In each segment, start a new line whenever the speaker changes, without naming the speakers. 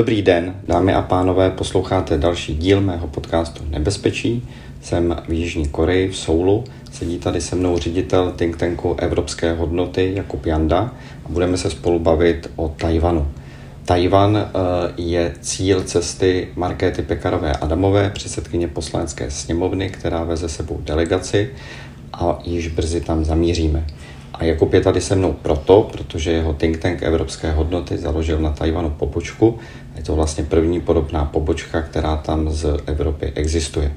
Dobrý den, dámy a pánové, posloucháte další díl mého podcastu Nebezpečí. Jsem v Jižní Koreji, v Soulu. Sedí tady se mnou ředitel think tanku Evropské hodnoty Jakub Janda a budeme se spolu bavit o Tajvanu. Tajvan eh, je cíl cesty Markéty Pekarové Adamové, předsedkyně poslanecké sněmovny, která veze sebou delegaci a již brzy tam zamíříme. A Jakub je tady se mnou proto, protože jeho think tank Evropské hodnoty založil na Tajvanu pobočku. Je to vlastně první podobná pobočka, která tam z Evropy existuje.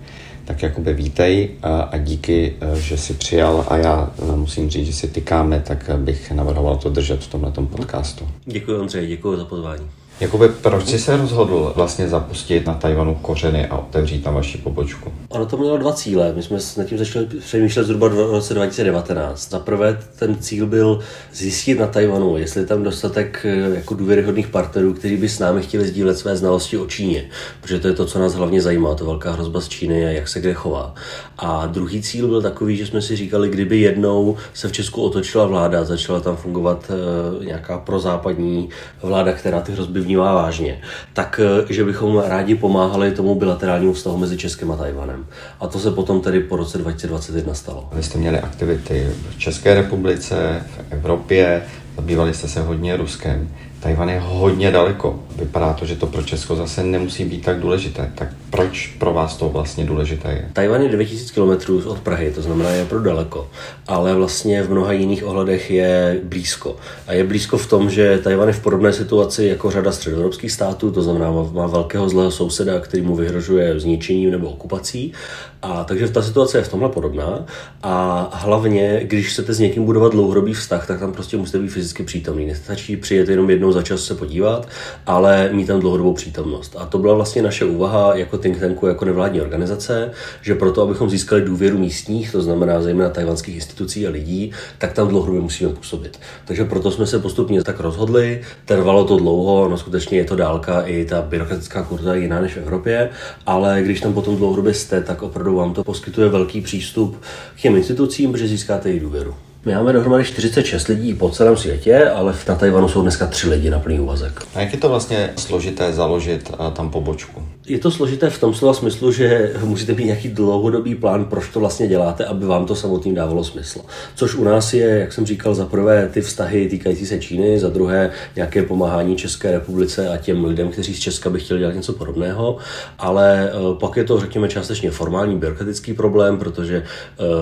Tak Jakube vítej a díky, že jsi přijal a já musím říct, že si tykáme, tak bych navrhoval to držet v tomhle podcastu.
Děkuji Ondřej, děkuji za pozvání.
Jakoby, proč jsi se rozhodl vlastně zapustit na Tajvanu kořeny a otevřít tam vaši pobočku?
Ono to mělo dva cíle. My jsme nad tím začali přemýšlet zhruba v roce 2019. Za prvé ten cíl byl zjistit na Tajvanu, jestli je tam dostatek eh, jako důvěryhodných partnerů, kteří by s námi chtěli sdílet své znalosti o Číně, protože to je to, co nás hlavně zajímá, to velká hrozba z Číny a jak se kde chová. A druhý cíl byl takový, že jsme si říkali, kdyby jednou se v Česku otočila vláda, začala tam fungovat uh, nějaká prozápadní vláda, která ty hrozby vnímá vážně, tak eh, že bychom rádi pomáhali tomu bilaterálnímu vztahu mezi Českem a Tajvanem. A to se potom tedy po roce 2021 stalo.
Vy jste měli aktivity v České republice, v Evropě, zabývali jste se hodně Ruskem. Tajvan je hodně daleko. Vypadá to, že to pro Česko zase nemusí být tak důležité. Tak proč pro vás to vlastně důležité je?
Tajvan je 9000 km od Prahy, to znamená je pro daleko, ale vlastně v mnoha jiných ohledech je blízko. A je blízko v tom, že Tajvan je v podobné situaci jako řada středoevropských států, to znamená má velkého zlého souseda, který mu vyhrožuje zničením nebo okupací. A takže ta situace je v tomhle podobná. A hlavně, když chcete s někým budovat dlouhodobý vztah, tak tam prostě musíte být fyzicky přítomný. Nestačí přijet jenom jednou za čas se podívat, ale mít tam dlouhodobou přítomnost. A to byla vlastně naše úvaha jako think tanku, jako nevládní organizace, že proto, abychom získali důvěru místních, to znamená zejména tajvanských institucí a lidí, tak tam dlouhodobě musíme působit. Takže proto jsme se postupně tak rozhodli. Trvalo to dlouho, no skutečně je to dálka, i ta byrokratická kurza je jiná než v Evropě, ale když tam potom dlouhodobě jste, tak opravdu vám to poskytuje velký přístup k těm institucím, protože získáte jejich důvěru. My máme dohromady 46 lidí po celém světě, ale na Tajvanu jsou dneska tři lidi na plný úvazek.
A jak je to vlastně složité založit tam pobočku?
Je to složité v tom slova smyslu, že musíte mít nějaký dlouhodobý plán, proč to vlastně děláte, aby vám to samotným dávalo smysl. Což u nás je, jak jsem říkal, za prvé ty vztahy týkající se Číny, za druhé nějaké pomáhání České republice a těm lidem, kteří z Česka by chtěli dělat něco podobného, ale uh, pak je to, řekněme, částečně formální byrokratický problém, protože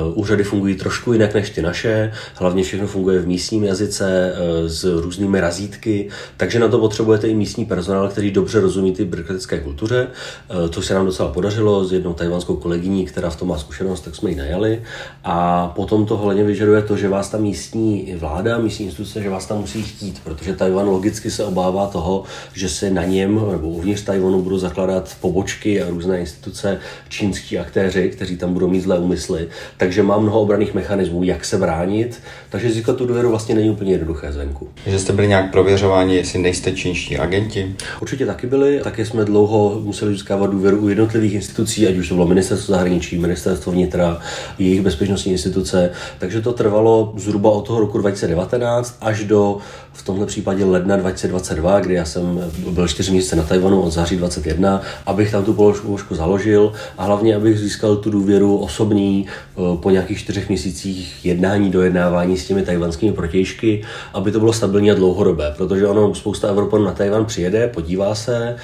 uh, úřady fungují trošku jinak než ty naše, hlavně všechno funguje v místním jazyce eh, s různými razítky, takže na to potřebujete i místní personál, který dobře rozumí ty byrokratické kultuře, eh, což se nám docela podařilo s jednou tajvanskou kolegyní, která v tom má zkušenost, tak jsme ji najali. A potom to hlavně vyžaduje to, že vás ta místní vláda, místní instituce, že vás tam musí chtít, protože Tajvan logicky se obává toho, že se na něm nebo uvnitř Tajvanu budou zakládat pobočky a různé instituce čínský aktéři, kteří tam budou mít zlé úmysly. Takže má mnoho obraných mechanismů, jak se bránit bránit, takže získat tu důvěru vlastně není úplně jednoduché zvenku.
Že jste byli nějak prověřováni, jestli nejste čínští agenti?
Určitě taky byli, taky jsme dlouho museli získávat důvěru u jednotlivých institucí, ať už to bylo ministerstvo zahraničí, ministerstvo vnitra, jejich bezpečnostní instituce, takže to trvalo zhruba od toho roku 2019 až do v tomhle případě ledna 2022, kdy já jsem byl čtyři měsíce na Tajvanu od září 21, abych tam tu položku založil a hlavně, abych získal tu důvěru osobní eh, po nějakých čtyřech měsících jednání, dojednávání s těmi tajvanskými protějšky, aby to bylo stabilní a dlouhodobé, protože ono spousta Evropanů na Tajvan přijede, podívá se,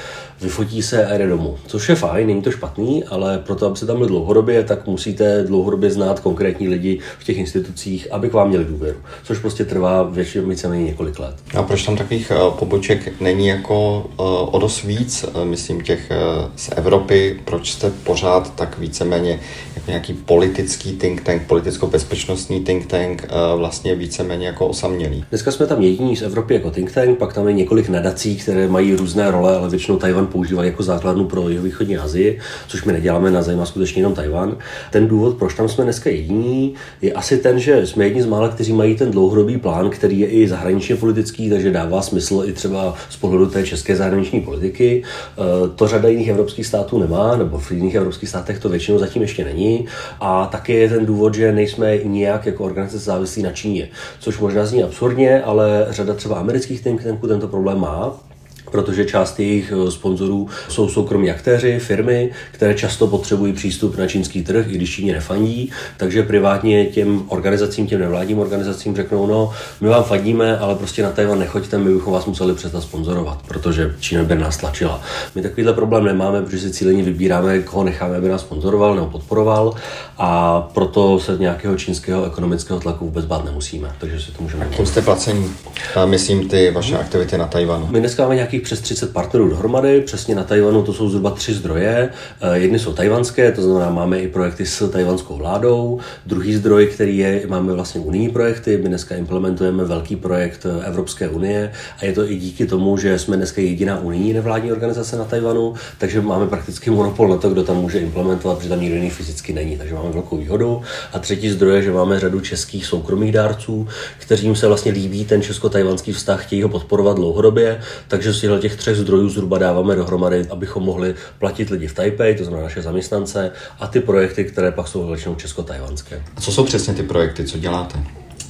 vyfotí se a jde domů. Což je fajn, není to špatný, ale proto, aby se tam byli dlouhodobě, tak musíte dlouhodobě znát konkrétní lidi v těch institucích, aby k vám měli důvěru. Což prostě trvá většinou víceméně několik let.
A proč tam takových uh, poboček není jako uh, o dost víc, uh, myslím těch z Evropy, proč jste pořád tak víceméně jako nějaký politický think tank, politicko-bezpečnostní think tank, vlastně víceméně jako osamělý?
Dneska jsme tam jediní z Evropy jako think tank, pak tam je několik nadací, které mají různé role, ale většinou Tajvan používat jako základnu pro jeho východní Asii, což my neděláme, na zajímá skutečně jenom Tajvan. Ten důvod, proč tam jsme dneska jediní, je asi ten, že jsme jedni z mála, kteří mají ten dlouhodobý plán, který je i zahraničně politický, takže dává smysl i třeba z pohledu té české zahraniční politiky. E, to řada jiných evropských států nemá, nebo v jiných evropských státech to většinou zatím ještě není. A taky je ten důvod, že nejsme nijak jako organizace závislí na Číně, což možná zní absurdně, ale řada třeba amerických think tanků tento problém má protože část jejich eh, sponzorů jsou soukromí aktéři, firmy, které často potřebují přístup na čínský trh, i když Číně nefandí, takže privátně těm organizacím, těm nevládním organizacím řeknou, no, my vám fandíme, ale prostě na Tajvan nechoďte, my bychom vás museli přestat sponzorovat, protože Čína by nás tlačila. My takovýhle problém nemáme, protože si cíleně vybíráme, koho necháme, aby nás sponzoroval nebo podporoval a proto se nějakého čínského ekonomického tlaku vůbec bát nemusíme. Takže si to můžeme.
Kým jste placení? Myslím ty vaše aktivity na Tajvanu.
My dneska máme nějakých přes 30 partnerů dohromady, přesně na Tajvanu to jsou zhruba tři zdroje. Eh, jedny jsou tajvanské, to znamená, máme i projekty s tajvanskou vládou. Druhý zdroj, který je, máme vlastně unijní projekty. My dneska implementujeme velký projekt eh, Evropské unie a je to i díky tomu, že jsme dneska jediná unijní nevládní organizace na Tajvanu, takže máme prakticky monopol na to, kdo tam může implementovat, protože tam nikdo jiný fyzicky není, takže máme velkou výhodu. A třetí zdroj je, že máme řadu českých soukromých dárců, kterým se vlastně líbí ten česko-tajvanský vztah, chtějí ho podporovat dlouhodobě, takže z těch třech zdrojů zhruba dáváme dohromady, abychom mohli platit lidi v Taipei, to znamená naše zaměstnance, a ty projekty, které pak jsou většinou česko-tajvanské.
A co jsou přesně ty projekty, co děláte?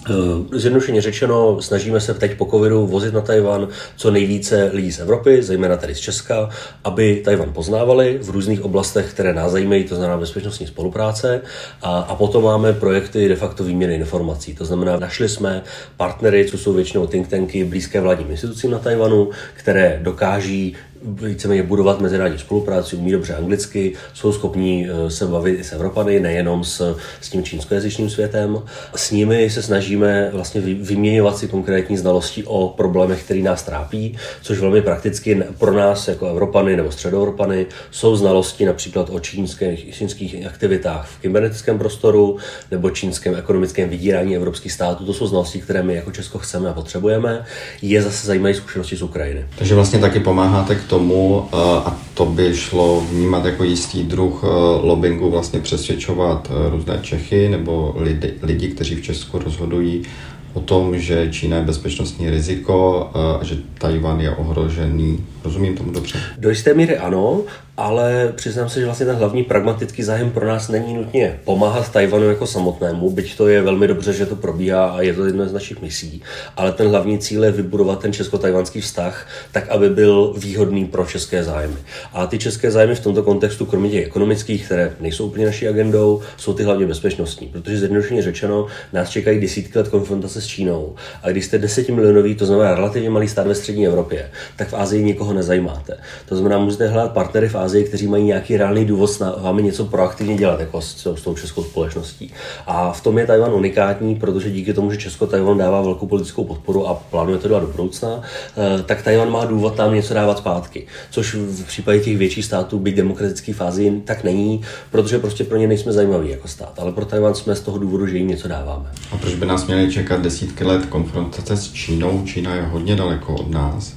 Eh, zjednodušeně řečeno, snažíme se teď po covidu vozit na Tajvan co nejvíce lidí z Evropy, zejména tady z Česka, aby Tajvan poznávali v různých oblastech, které nás zajímají, to znamená bezpečnostní spolupráce. A, a potom máme projekty de facto výměny informací. To znamená, našli jsme partnery, co jsou většinou think tanky blízké vládním institucím na Tajvanu, které dokáží víceméně budovat mezinárodní spolupráci, umí dobře anglicky, jsou schopní eh, se bavit i s Evropany, nejenom s, s tím čínskojazyčným světem. S nimi se snažíme vlastně vyměňovat si konkrétní znalosti o problémech, které nás trápí, což velmi prakticky pro nás jako Evropany nebo středoevropany jsou znalosti například o čínských, čínských aktivitách v kybernetickém prostoru nebo čínském ekonomickém vydírání evropských států. To jsou znalosti, které my jako Česko chceme a potřebujeme. Je zase zajímavé zkušenosti z Ukrajiny.
Takže vlastně taky pomáháte k tomu, a to by šlo vnímat jako jistý druh eh, lobbingu, vlastně přesvědčovat eh, různé Čechy nebo lidi, lidi kteří v Česku rozhodují o tom, že Čína je bezpečnostní riziko a že Tajvan je ohrožený. Rozumím tomu dobře?
Do jisté míry ano, ale přiznám se, že vlastně ten hlavní pragmatický zájem pro nás není nutně pomáhat Tajvanu jako samotnému, byť to je velmi dobře, že to probíhá a je to jedna z našich misí, ale ten hlavní cíl je vybudovat ten česko-tajvanský vztah tak, aby byl výhodný pro české zájmy. A ty české zájmy v tomto kontextu, kromě těch ekonomických, které nejsou úplně naší agendou, jsou ty hlavně bezpečnostní, protože zjednodušeně řečeno, nás čekají desítky let konfrontace s Čínou. A když jste desetimilionový, to znamená relativně malý stát ve střední Evropě, tak v Ázii nikoho nezajímáte. To znamená, musíte hledat partnery v Ázii, kteří mají nějaký reálný důvod s vámi něco proaktivně dělat jako s, s tou českou společností. A v tom je Tajvan unikátní, protože díky tomu, že Česko Tajvan dává velkou politickou podporu a plánuje to dělat do budoucna, eh, tak Tajvan má důvod tam něco dávat zpátky. Což v případě těch větších států, byť demokratický fázi, tak není, protože prostě pro ně nejsme zajímaví jako stát. Ale pro Tajvan jsme z toho důvodu, že jim něco dáváme.
A proč by nás měli čekat desítky let konfrontace s Čínou? Čína je hodně daleko od nás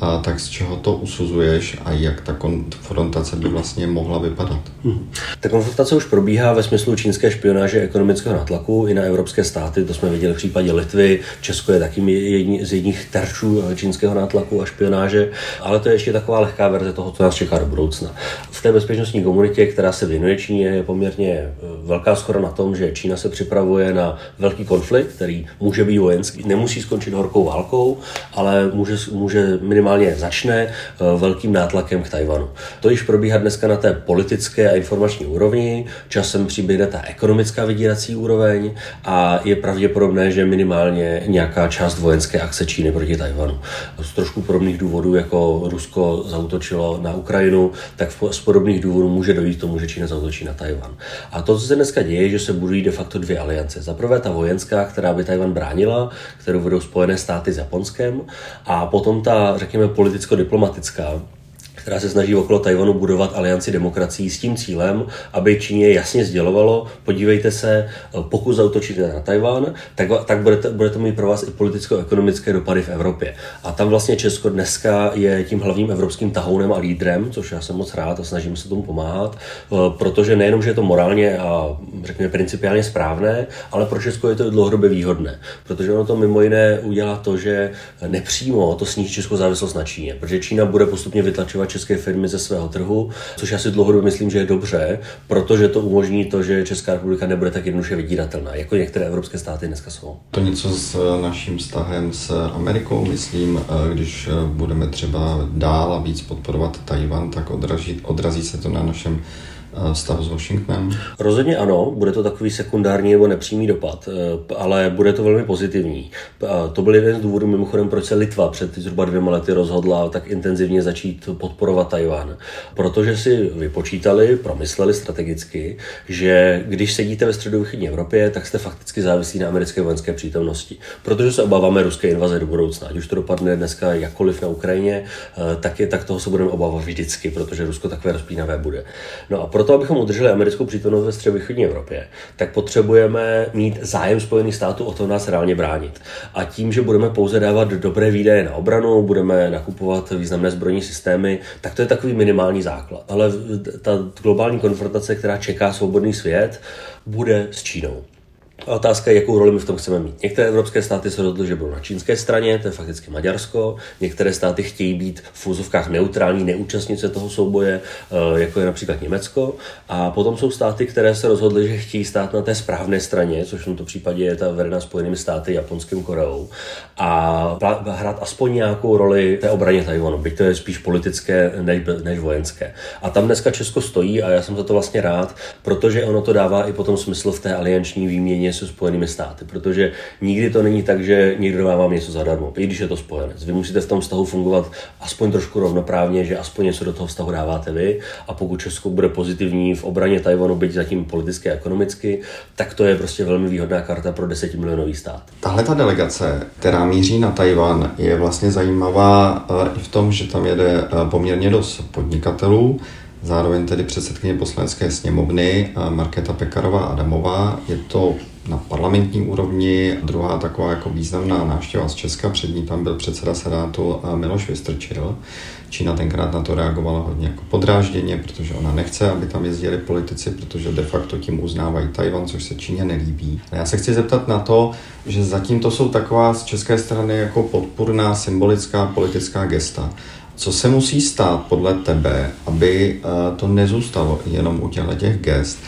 a tak z čeho to usuzuješ a jak ta konfrontace by vlastně mohla vypadat? Hmm.
Ta konfrontace už probíhá ve smyslu čínské špionáže ekonomického nátlaku i na evropské státy. To jsme viděli v případě Litvy. Česko je takým jedni, z jedních terčů čínského nátlaku a špionáže, ale to je ještě taková lehká verze toho, co nás čeká do budoucna. V té bezpečnostní komunitě, která se věnuje Číně, je poměrně eh, velká schoda na tom, že Čína se připravuje na velký konflikt, který může být vojenský, nemusí skončit horkou válkou, ale může, může minimálně začne eh, velkým nátlakem k Tajvanu. To již probíhá dneska na té politické a informační úrovni, časem přibýde ta ekonomická vydírací úroveň a je pravděpodobné, že minimálně nějaká část vojenské akce Číny proti Tajvanu. Z trošku podobných důvodů, jako Rusko zautočilo na Ukrajinu, tak z podobných důvodů může dojít k tomu, že Čína zautočí na Tajvan. A to, co se dneska děje, že se budují de facto dvě aliance. Za prvé ta vojenská, která by Tajvan bránila, kterou vedou Spojené státy s Japonskem, a potom ta řekněme, politicko-diplomatická, která se snaží okolo Tajvanu budovat alianci demokracií s tím cílem, aby Číně jasně sdělovalo, podívejte se, pokud zautočíte na Tajván, tak, tak budete, budete mít pro vás i politicko-ekonomické dopady v Evropě. A tam vlastně Česko dneska je tím hlavním evropským tahounem a lídrem, což já jsem moc rád a snažím se tomu pomáhat, eh, protože nejenom, že je to morálně a řekněme principiálně správné, ale pro Česko je to dlouhodobě výhodné, protože ono to mimo jiné udělá to, že nepřímo to sníží českou závislost na Číně, protože Čína bude postupně vytlačovat české firmy ze svého trhu, což já si dlouhodobě myslím, že je dobře, protože to umožní to, že Česká republika nebude tak jednoduše vydíratelná, jako některé evropské státy dneska jsou.
To něco s naším vztahem s Amerikou, myslím, když budeme třeba dál a víc podporovat Tajvan, tak odrazí, odrazí se to na našem vztahu s Washingtonem?
Rozhodně ano, bude to takový sekundární nebo nepřímý dopad, eh, ale bude to velmi pozitivní. To byl jeden z důvodů, mimochodem, proč se Litva před zhruba dvěma lety rozhodla tak intenzivně začít podporovat Tajván. Protože si vypočítali, promysleli strategicky, že když sedíte ve středovýchodní Evropě, tak jste fakticky závislí na americké vojenské přítomnosti. Protože se obáváme ruské invaze do budoucna. Ať už to dopadne dneska jakkoliv na Ukrajině, eh, tak, je, tak toho se budeme obávat vždycky, protože Rusko takové rozpínavé bude. No a proto, abychom udrželi americkou přítomnost ve středovýchodní Evropě, tak potřebujeme mít zájem Spojených států o to nás reálně bránit. A tím, že budeme pouze dávat dobré výdaje na obranu, budeme nakupovat významné zbrojní systémy, tak to je takový minimální základ. Ale ta globální konfrontace, která čeká svobodný svět, bude s Čínou. A otázka je, jakou roli my v tom chceme mít. Některé evropské státy se rozhodly, že budou na čínské straně, to je fakticky Maďarsko. Některé státy chtějí být v úzovkách neutrální, neúčastnit se toho souboje, eh, jako je například Německo. A potom jsou státy, které se rozhodly, že chtějí stát na té správné straně, což v tomto případě je ta vedena Spojenými státy, Japonským Koreou. A hrát aspoň nějakou roli té obraně Tajvanu, byť to je spíš politické než, než vojenské. A tam dneska Česko stojí a já jsem za to vlastně rád, protože ono to dává i potom smysl v té alianční výměně se Spojenými státy, protože nikdy to není tak, že někdo dává vám něco zadarmo, i když je to spojenec. Vy musíte v tom vztahu fungovat aspoň trošku rovnoprávně, že aspoň něco do toho vztahu dáváte vy a pokud Česko bude pozitivní v obraně Tajvanu, byť zatím politicky a ekonomicky, tak to je prostě velmi výhodná karta pro desetimilionový stát.
Tahle ta delegace, která míří na Tajvan, je vlastně zajímavá eh, i v tom, že tam jede eh, poměrně dost podnikatelů, zároveň tedy předsedkyně poslanecké sněmovny eh, Markéta Pekarová Adamová. Je to na parlamentní úrovni. Druhá taková jako významná návštěva z Česka, před ní tam byl předseda Senátu eh, Miloš Vystrčil. Čína tenkrát na to reagovala hodně jako podrážděně, protože ona nechce, aby tam jezdili politici, protože de facto tím uznávají Tajvan, což se Číně nelíbí. A já se chci zeptat na to, že zatím to jsou taková z české strany jako podpůrná symbolická politická gesta. Co se musí stát podle tebe, aby eh, to nezůstalo jenom u těchto těch gest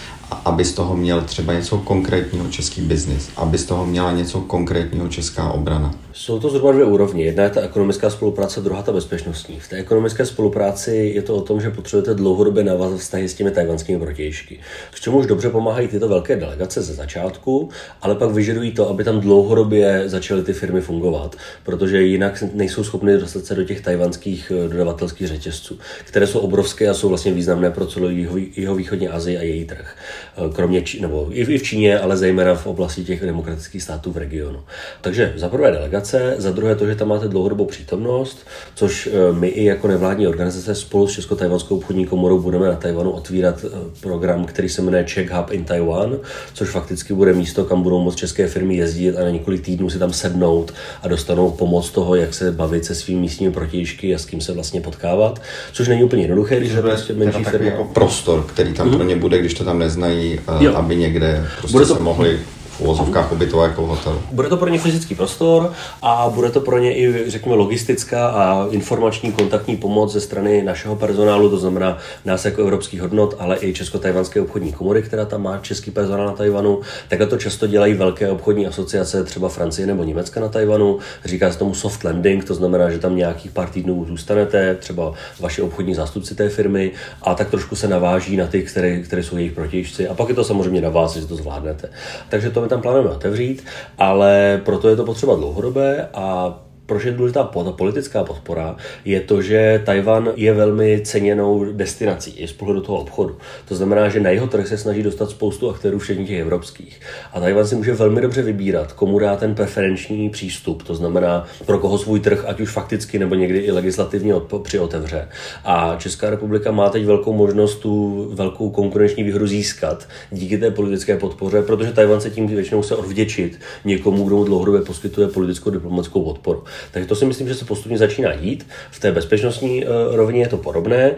aby z toho měl třeba něco konkrétního český biznis, aby z toho měla něco konkrétního česká obrana.
Jsou to zhruba dvě úrovně. Jedna je ta ekonomická spolupráce, druhá ta bezpečnostní. V té ekonomické spolupráci je to o tom, že potřebujete dlouhodobě navázat vztahy s těmi tajvanskými protějšky. K čemu už dobře pomáhají tyto velké delegace ze začátku, ale pak vyžadují to, aby tam dlouhodobě začaly ty firmy fungovat, protože jinak nejsou schopny dostat se do těch tajvanských eh, dodavatelských řetězců, které jsou obrovské a jsou vlastně významné pro celou jeho východní Asii a její trh. Eh, kromě nebo i v Číně, ale zejména v oblasti těch demokratických států v regionu. Takže za prvé delegace, za druhé to, že tam máte dlouhodobou přítomnost, což eh, my i jako nevládní organizace spolu s Česko-Tajvanskou obchodní komorou budeme na Tajvanu otvírat eh, program, který se jmenuje Czech Hub in Taiwan, což fakticky bude místo, kam budou moct české firmy jezdit a na několik týdnů si tam sednout a dostanou pomoc toho, jak se bavit se svými místními protějšky a s kým se vlastně potkávat, což není úplně jednoduché, když je prostě menší firma.
jako prostor, který tam mm-hmm. pro ně bude, když to tam neznají jo. aby někde prostě Bude to... se mohli uvozovkách ubytovat jako hotel.
Bude to pro ně fyzický prostor a bude to pro ně i, řekněme, logistická a informační kontaktní pomoc ze strany našeho personálu, to znamená nás jako evropských hodnot, ale i Česko-Tajvanské obchodní komory, která tam má český personál na Tajvanu. Takhle to často dělají velké obchodní asociace, třeba Francie nebo Německa na Tajvanu. Říká se tomu soft landing, to znamená, že tam nějakých pár týdnů zůstanete, třeba vaši obchodní zástupci té firmy, a tak trošku se naváží na ty, které, které jsou jejich protějšci. A pak je to samozřejmě na vás, že to zvládnete. Takže to tam plánujeme otevřít, ale proto je to potřeba dlouhodobé a proč je důležitá politická podpora, je to, že Tajvan je velmi ceněnou destinací i z pohledu toho obchodu. To znamená, že na jeho trh se snaží dostat spoustu aktérů, včetně těch evropských. A Tajvan si může velmi dobře vybírat, komu dá ten preferenční přístup, to znamená, pro koho svůj trh, ať už fakticky nebo někdy i legislativně přiotevře. A Česká republika má teď velkou možnost tu velkou konkurenční výhodu získat díky té politické podpoře, protože Tajvan se tím většinou se odvděčit někomu, kdo mu dlouhodobě poskytuje politickou diplomatickou podporu. Takže to si myslím, že se postupně začíná jít. V té bezpečnostní rovině je to podobné,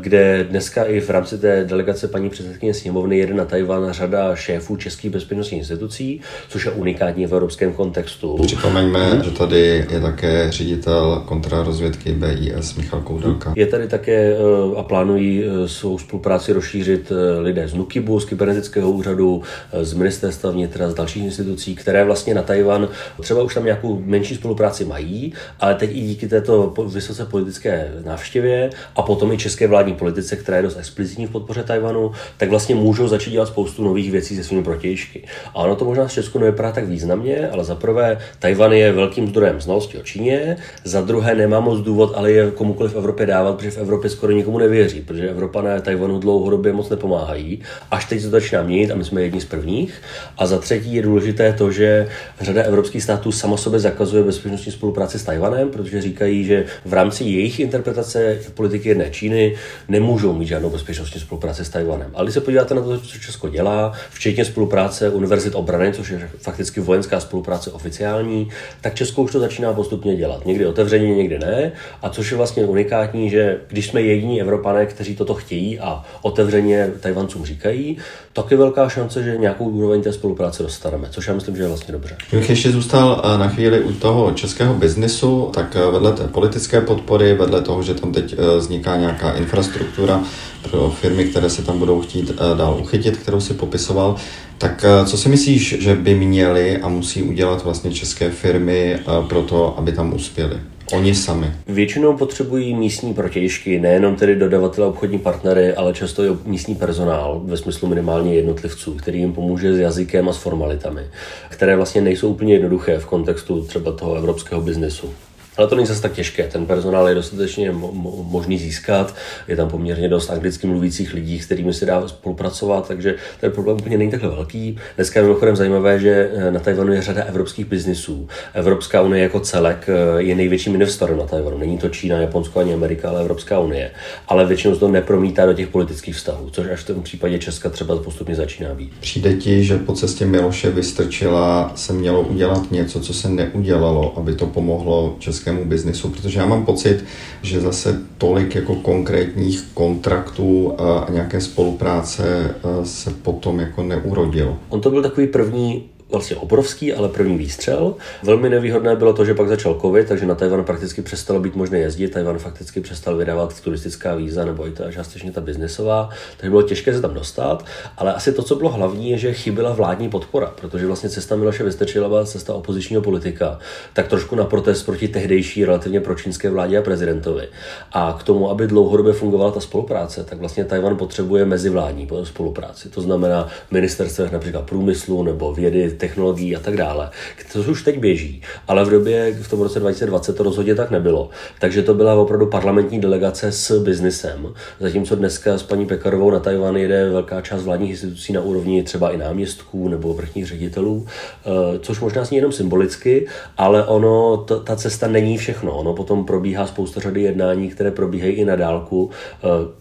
kde dneska i v rámci té delegace paní předsedkyně sněmovny jede na Tajvan řada šéfů českých bezpečnostních institucí, což je unikátní v evropském kontextu.
Připomeňme, hmm. že tady je také ředitel kontrarozvědky BIS Michal Koudelka.
Je tady také a plánují svou spolupráci rozšířit lidé z NUKIBu, z kybernetického úřadu, z ministerstva vnitra, z dalších institucí, které vlastně na Tajvan třeba už tam nějakou menší spolupráci mají, ale teď i díky této vysoce politické návštěvě a potom i české vládní politice, která je dost explicitní v podpoře Tajvanu, tak vlastně můžou začít dělat spoustu nových věcí se svými protějšky. A ono to možná v Česku nevypadá tak významně, ale za prvé Tajvan je velkým zdrojem znalosti o Číně, za druhé nemá moc důvod, ale je komukoliv v Evropě dávat, protože v Evropě skoro nikomu nevěří, protože Evropané Tajvanu dlouhodobě moc nepomáhají. Až teď se začíná měnit a my jsme jedni z prvních. A za třetí je důležité to, že řada evropských států samo sobě zakazuje bezpečnostní spolupráci s Tajvanem, protože říkají, že v rámci jejich interpretace politiky jedné Číny nemůžou mít žádnou bezpečnostní spolupráci s Tajvanem. Ale když se podíváte na to, co Česko dělá, včetně spolupráce univerzit obrany, což je fakticky vojenská spolupráce oficiální, tak Česko už to začíná postupně dělat. Někdy otevřeně, někdy ne. A což je vlastně unikátní, že když jsme jediní Evropané, kteří toto chtějí a otevřeně Tajvancům říkají, tak je velká šance, že nějakou úroveň té spolupráce dostaneme, což já myslím, že je vlastně dobře.
Kdybych ještě zůstal eh, na chvíli u toho českého biznisu, tak eh, vedle té politické podpory, vedle toho, že tam teď eh, vzniká nějaká infrastruktura pro firmy, které se tam budou chtít dál uchytit, kterou si popisoval, tak co si myslíš, že by měly a musí udělat vlastně české firmy pro to, aby tam uspěly? Oni sami.
Většinou potřebují místní protějšky, nejenom tedy dodavatele obchodní partnery, ale často i místní personál, ve smyslu minimálně jednotlivců, který jim pomůže s jazykem a s formalitami, které vlastně nejsou úplně jednoduché v kontextu třeba toho evropského biznesu. Ale to není zase tak těžké. Ten personál je dostatečně mo- možný získat. Je tam poměrně dost anglicky mluvících lidí, s kterými se dá spolupracovat, takže ten problém úplně není takhle velký. Dneska je mimochodem zajímavé, že eh, na Tajvanu je řada evropských biznisů. Evropská unie jako celek eh, je největším investorem na Tajvanu. Není to Čína, Japonsko ani Amerika, ale Evropská unie. Ale většinou se to nepromítá do těch politických vztahů, což až v tom případě Česka třeba postupně začíná být.
Přijde ti, že po cestě Miloše Vystrčila se mělo udělat něco, co se neudělalo, aby to pomohlo České českému biznisu, protože já mám pocit, že zase tolik jako konkrétních kontraktů a nějaké spolupráce se potom jako neurodilo.
On to byl takový první vlastně obrovský, ale první výstřel. Velmi nevýhodné bylo to, že pak začal covid, takže na Tajvan prakticky přestalo být možné jezdit. Tajvan fakticky přestal vydávat turistická víza nebo i ta částečně ta biznesová, takže bylo těžké se tam dostat. Ale asi to, co bylo hlavní, je, že chyběla vládní podpora, protože vlastně cesta Miloše Vystrčila byla cesta opozičního politika, tak trošku na protest proti tehdejší relativně pročínské vládě a prezidentovi. A k tomu, aby dlouhodobě fungovala ta spolupráce, tak vlastně Tajvan potřebuje mezivládní spolupráci. To znamená ministerstvo například průmyslu nebo vědy, technologií a tak dále, to už teď běží, ale v době, v tom roce 2020 to rozhodně tak nebylo. Takže to byla opravdu parlamentní delegace s biznisem, zatímco dneska s paní Pekarovou na Tajvan jede velká část vládních institucí na úrovni třeba i náměstků nebo vrchních ředitelů, eh, což možná zní jenom symbolicky, ale ono, to, ta cesta není všechno. Ono potom probíhá spousta řady jednání, které probíhají i na dálku,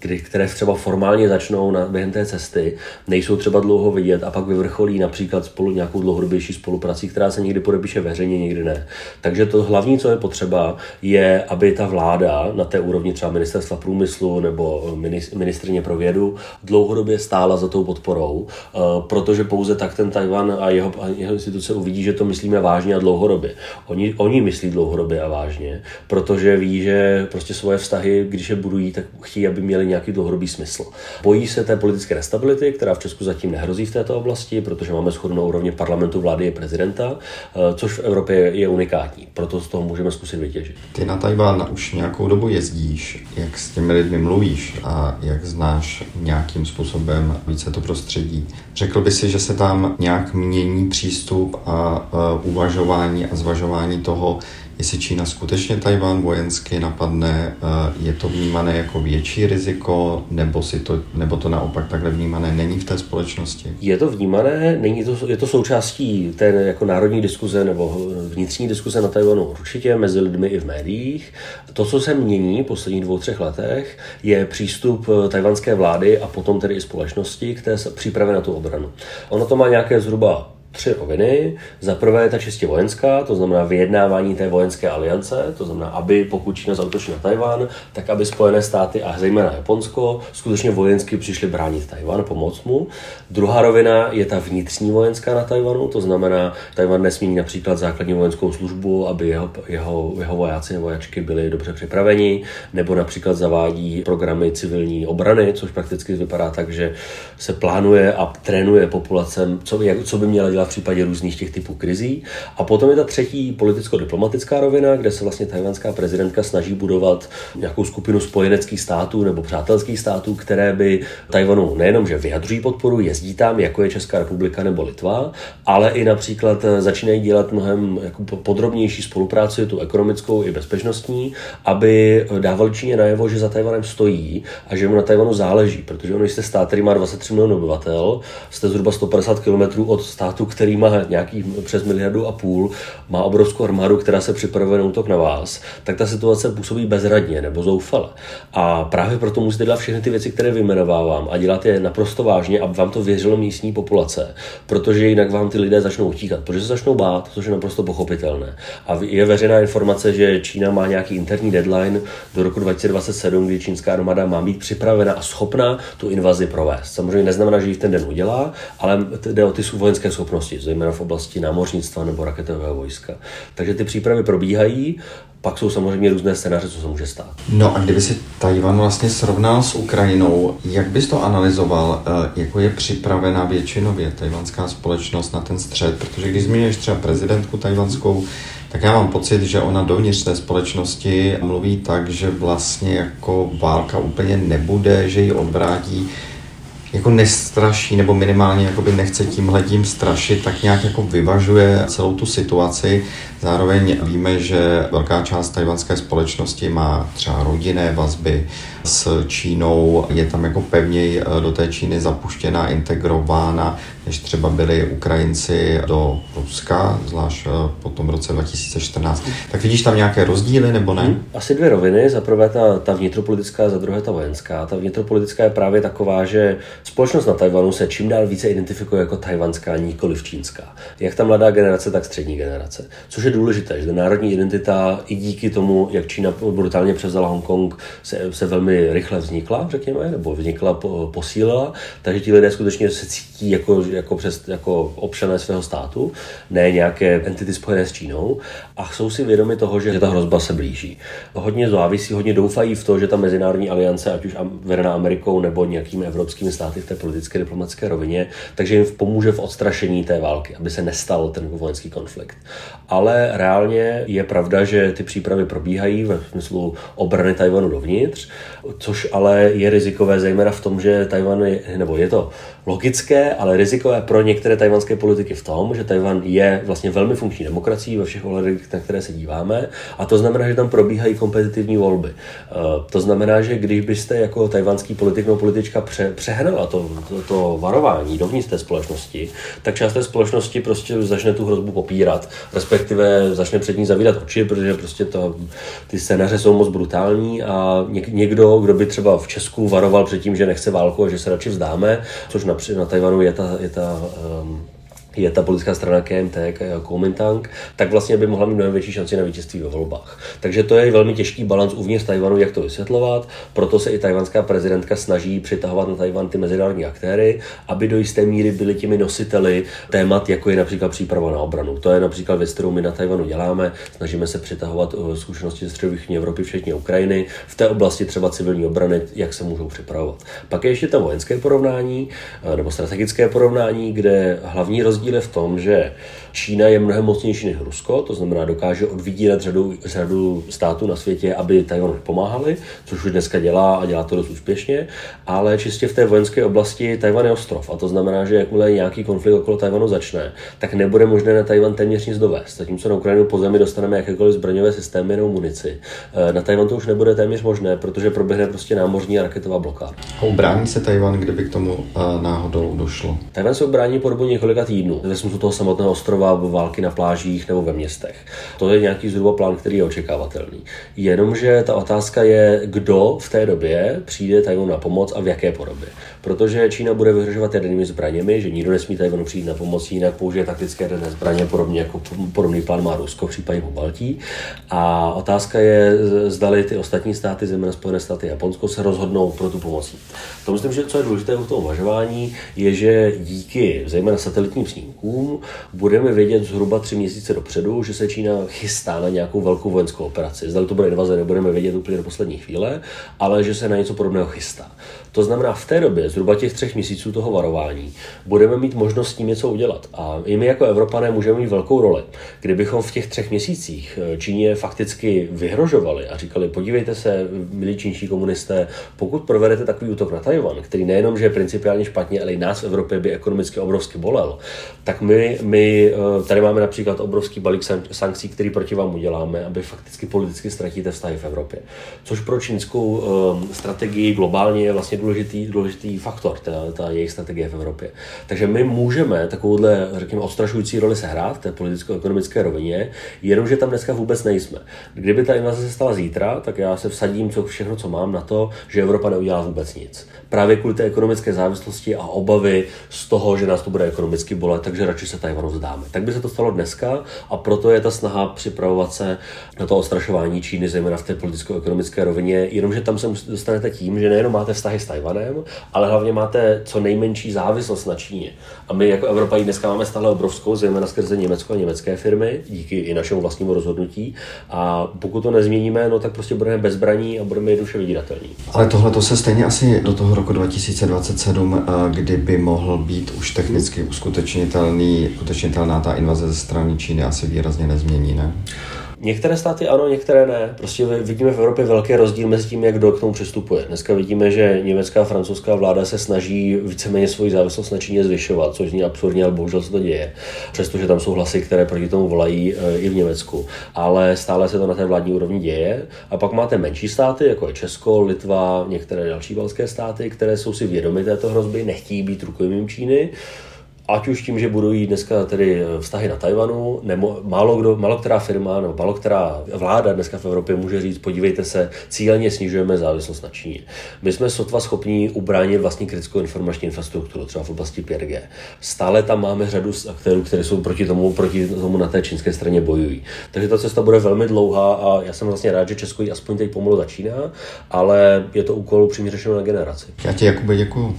eh, které třeba formálně začnou na, během té cesty, nejsou třeba dlouho vidět a pak vyvrcholí například spolu nějakou dlouhodobější spoluprací, která se někdy podepíše veřejně, někdy ne. Takže to hlavní, co je potřeba, je, aby ta vláda na té úrovni třeba ministerstva průmyslu nebo ministrině pro vědu dlouhodobě stála za tou podporou, eh, protože pouze tak ten Tajvan a jeho, a jeho instituce uvidí, že to myslíme vážně a dlouhodobě. Oni, oni myslí dlouhodobě a vážně, protože ví, že prostě svoje vztahy, když je budují, tak chtějí, aby měli nějaký dlouhodobý smysl. Bojí se té politické nestability, která v Česku zatím nehrozí v této oblasti, protože máme shodnou úrovni parlamentu parlamentu vlády je prezidenta, eh, což v Evropě je unikátní. Proto z toho můžeme zkusit vytěžit.
Ty na Tajván už nějakou dobu jezdíš. Jak s těmi lidmi mluvíš a jak znáš nějakým způsobem více to prostředí? Řekl by si, že se tam nějak mění přístup a uvažování a zvažování toho, jestli Čína skutečně Tajván vojensky napadne, eh, je to vnímané jako větší riziko, nebo, si to, nebo to naopak takhle vnímané není v té společnosti?
Je to vnímané, není to, je to součástí té jako národní diskuze nebo vnitřní diskuze na Tajvanu určitě mezi lidmi i v médiích. To, co se mění v posledních dvou, třech letech, je přístup eh, tajvanské vlády a potom tedy i společnosti k té přípravě na tu obranu. Ono to má nějaké zhruba tři roviny. Za prvé je ta čistě vojenská, to znamená vyjednávání té vojenské aliance, to znamená, aby pokud Čína zautočí na Tajvan, tak aby Spojené státy a zejména Japonsko skutečně vojensky přišli bránit Tajvan, pomoct mu. Druhá rovina je ta vnitřní vojenská na Tajvanu, to znamená, Tajvan nesmí například základní vojenskou službu, aby jeho, jeho, jeho vojáci a vojačky byli dobře připraveni, nebo například zavádí programy civilní obrany, což prakticky vypadá tak, že se plánuje a trénuje populacem, co, jak, co by měla dělat v případě různých těch typů krizí. A potom je ta třetí politicko-diplomatická rovina, kde se vlastně tajvanská prezidentka snaží budovat nějakou skupinu spojeneckých států nebo přátelských států, které by Tajvanu nejenom, že vyjadřují podporu, jezdí tam, jako je Česká republika nebo Litva, ale i například začínají dělat mnohem jako podrobnější spolupráci, tu ekonomickou i bezpečnostní, aby dávali Číně najevo, že za Tajvanem stojí a že mu na Tajvanu záleží, protože on jste stát, který má 23 milionů obyvatel, jste zhruba 150 km od státu, který má nějaký přes miliardu a půl, má obrovskou armádu, která se připravuje na útok na vás, tak ta situace působí bezradně nebo zoufale. A právě proto musíte dělat všechny ty věci, které vyjmenovávám a dělat je naprosto vážně, aby vám to věřilo místní populace, protože jinak vám ty lidé začnou utíkat, protože se začnou bát, což je naprosto pochopitelné. A je veřejná informace, že Čína má nějaký interní deadline do roku 2027, kdy čínská armáda má být připravena a schopna tu invazi provést. Samozřejmě neznamená, že ji v ten den udělá, ale jde o ty vojenské schopnosti, zejména v oblasti námořnictva nebo raketového vojska. Takže ty přípravy probíhají, pak jsou samozřejmě různé scénáře, co se může stát.
No a kdyby si Tajvan vlastně srovnal s Ukrajinou, jak bys to analyzoval, eh, jako je připravena většinově tajvanská společnost na ten střed? Protože když zmíníš třeba prezidentku tajvanskou, tak já mám pocit, že ona dovnitř té společnosti mluví tak, že vlastně jako válka úplně nebude, že ji odvrátí jako nestraší, nebo minimálně jakoby nechce tímhletím strašit, tak nějak jako vyvažuje celou tu situaci. Zároveň víme, že velká část tajvanské společnosti má třeba rodinné vazby s Čínou, je tam jako pevněji do té Číny zapuštěná, integrována, než třeba byli Ukrajinci do Ruska, zvlášť eh, po tom roce 2014. Tak vidíš tam nějaké rozdíly nebo ne? Hmm,
asi dvě roviny. Za prvé ta, ta vnitropolitická, za druhé ta vojenská. Ta vnitropolitická je právě taková, že společnost na Tajvanu se čím dál více identifikuje jako tajvanská, nikoli čínská. Jak ta mladá generace, tak střední generace. Což je důležité, že národní identita i díky tomu, jak Čína brutálně převzala Hongkong, se, se velmi rychle vznikla, řekněme, nebo vznikla, posílila, takže ti lidé skutečně se cítí jako, jako, přes, jako občané svého státu, ne nějaké entity spojené s Čínou a jsou si vědomi toho, že ta hrozba se blíží. Hodně závisí, hodně doufají v to, že ta mezinárodní aliance, ať už vedená Amerikou nebo nějakými evropskými státy v té politické diplomatické rovině, takže jim pomůže v odstrašení té války, aby se nestal ten vojenský konflikt. Ale reálně je pravda, že ty přípravy probíhají ve smyslu obrany Tajvanu dovnitř, což ale je rizikové zejména v tom, že Tajvan je, nebo je to logické, ale rizikové pro některé tajvanské politiky v tom, že Tajvan je vlastně velmi funkční demokracií ve všech ohledech, na které se díváme, a to znamená, že tam probíhají kompetitivní volby. Eh, to znamená, že když byste jako tajvanský politik nebo politička pře, přehnala to, to, to varování dovnitř té společnosti, tak část té společnosti prostě začne tu hrozbu popírat, respektive začne před ní zavírat oči, protože prostě to, ty scénáře jsou moc brutální a někdo, kdo by třeba v Česku varoval před tím, že nechce válku a že se radši vzdáme, což na, na Tajvanu je ta, je ta um, je ta politická strana KMT, Kuomintang, tak vlastně by mohla mít mnohem větší šanci na vítězství ve volbách. Takže to je velmi těžký balans uvnitř Tajvanu, jak to vysvětlovat. Proto se i tajvanská prezidentka snaží přitahovat na Tajvan ty mezinárodní aktéry, aby do jisté míry byli těmi nositeli témat, jako je například příprava na obranu. To je například věc, kterou my na Tajvanu děláme. Snažíme se přitahovat eh, zkušenosti ze středovýchodní Evropy, včetně Ukrajiny, v té oblasti třeba civilní obrany, jak se můžou připravovat. Pak je ještě to vojenské porovnání eh, nebo strategické porovnání, kde hlavní rozdíl rozdíl je v tom, že Čína je mnohem mocnější než Rusko, to znamená dokáže odvídírat řadu, řadu států na světě, aby Tajvanu pomáhali, což už dneska dělá a dělá to dost úspěšně, ale čistě v té vojenské oblasti Tajvan je ostrov a to znamená, že jakmile nějaký konflikt okolo Tajvanu začne, tak nebude možné na Tajvan téměř nic dovést. Zatímco na Ukrajinu po zemi dostaneme jakékoliv zbraňové systémy nebo munici. Eh, na Tajvan to už nebude téměř možné, protože proběhne prostě námořní a raketová blokáda.
A ubrání se Tajvan, kdyby k tomu uh, náhodou došlo?
Tajvan se ubrání po dobu několika týdnů ve smyslu toho samotného ostrova, války na plážích nebo ve městech. To je nějaký zhruba plán, který je očekávatelný. Jenomže ta otázka je, kdo v té době přijde Tajvanu na pomoc a v jaké podobě. Protože Čína bude vyhrožovat jadernými zbraněmi, že nikdo nesmí Tajvanu přijít na pomoc, jinak použije taktické jaderné zbraně, podobně jako podobný plán má Rusko v případě po Baltí. A otázka je, zdali ty ostatní státy, zejména Spojené státy a Japonsko, se rozhodnou pro tu pomoc. To myslím, že co je důležité v tom uvažování, je, že díky zejména satelitním snímkům budeme vědět zhruba tři měsíce dopředu, že se Čína chystá na nějakou velkou vojenskou operaci. Zdali to bude invaze, nebudeme vědět úplně do poslední chvíle, ale že se na něco podobného chystá. To znamená, v té době, zhruba těch třech měsíců toho varování, budeme mít možnost s tím něco udělat. A i my jako Evropané můžeme mít velkou roli. Kdybychom v těch třech měsících eh, Číně fakticky vyhrožovali a říkali, podívejte se, milí čínští komunisté, pokud provedete takový útok na Tajvan, který nejenom, že je principiálně špatně, ale i nás v Evropě by ekonomicky obrovsky bolel, tak my, my eh, tady máme například obrovský balík sankcí, který proti vám uděláme, aby fakticky politicky ztratíte vztahy v Evropě. Což pro čínskou um, strategii globálně je vlastně důležitý, důležitý faktor, ta, ta jejich strategie v Evropě. Takže my můžeme takovouhle, řekněme, odstrašující roli sehrát v té politicko-ekonomické rovině, jenomže tam dneska vůbec nejsme. Kdyby ta invaze se stala zítra, tak já se vsadím co, všechno, co mám na to, že Evropa neudělá vůbec nic. Právě kvůli té ekonomické závislosti a obavy z toho, že nás to bude ekonomicky bolet, takže radši se Tajvanu vzdáme. Tak by se to stalo dneska a proto je ta snaha připravovat se na to ostrašování Číny, zejména v té politicko-ekonomické rovině, jenomže tam se dostanete tím, že nejenom máte vztahy s Tajvanem, ale hlavně máte co nejmenší závislost na Číně. A my jako Evropa dneska máme stále obrovskou, zejména skrze Německo a německé firmy, díky i našemu vlastnímu rozhodnutí. A pokud to nezměníme, no tak prostě budeme bezbraní a budeme jednoduše vydíratelní.
Ale tohle to se stejně asi do toho roku 2027, eh, kdy by mohl být už technicky uskutečnitelný, uskutečnitelná ta invaze ze strany Číny, asi výrazně nezmění, ne?
Některé státy ano, některé ne. Prostě vidíme v Evropě velký rozdíl mezi tím, jak kdo k tomu přistupuje. Dneska vidíme, že německá a francouzská vláda se snaží víceméně svoji závislost na Číně zvyšovat, což zní absurdně, ale bohužel se to děje. Přestože tam jsou hlasy, které proti tomu volají e, i v Německu. Ale stále se to na té vládní úrovni děje. A pak máte menší státy, jako je Česko, Litva, některé další balské státy, které jsou si vědomy této hrozby, nechtějí být rukojmím Číny ať už tím, že budují dneska tedy eh, vztahy na Tajvanu, nebo málo, kdo, málo která firma nebo málo která vláda dneska v Evropě může říct, podívejte se, cíleně snižujeme závislost na Číně. My jsme sotva schopni ubránit vlastní kritickou informační infrastrukturu, třeba v oblasti 5G. Stále tam máme řadu aktérů, které jsou proti tomu, proti tomu na té čínské straně bojují. Takže ta cesta bude velmi dlouhá a já jsem vlastně rád, že Česko ji aspoň teď pomalu začíná, ale je to úkol upřímně řešeno na generaci.
Já ti, Jakube, děkuju.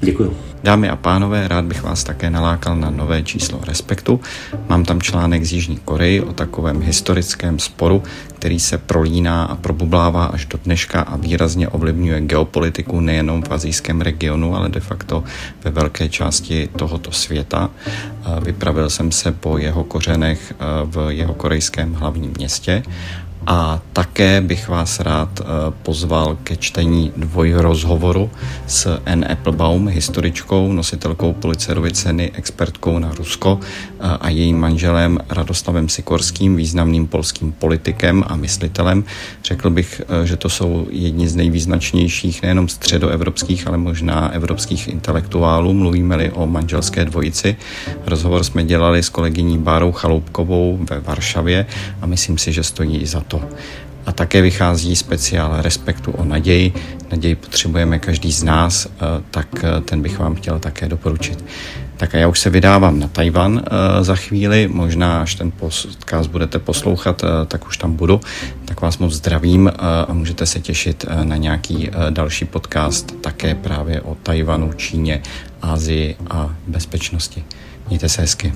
Děkuji.
Dámy a pánové, rád bych vás také nalákal na nové číslo Respektu. Mám tam článek z Jižní Koreji o takovém historickém sporu, který se prolíná a probublává až do dneška a výrazně ovlivňuje geopolitiku nejenom v azijském regionu, ale de facto ve velké části tohoto světa. Vypravil jsem se po jeho kořenech v jeho korejském hlavním městě a také bych vás rád eh, pozval ke čtení dvojrozhovoru s N. Applebaum, historičkou, nositelkou Policerovy ceny, expertkou na Rusko eh, a jejím manželem Radoslavem Sikorským, významným polským politikem a myslitelem. Řekl bych, eh, že to jsou jedni z nejvýznačnějších nejenom středoevropských, ale možná evropských intelektuálů. Mluvíme-li o manželské dvojici. Rozhovor jsme dělali s kolegyní Bárou Chaloupkovou ve Varšavě a myslím si, že stojí i za to. A také vychází speciál Respektu o naději. Naději potřebujeme každý z nás, eh, tak eh, ten bych vám chtěl také doporučit. Tak a já už se vydávám na Tajvan eh, za chvíli, možná až ten podcast budete poslouchat, tak už tam budu. Tak vás moc zdravím a můžete se těšit na nějaký další podcast také právě o Tajvanu, Číně, Ázii a bezpečnosti. Mějte se hezky.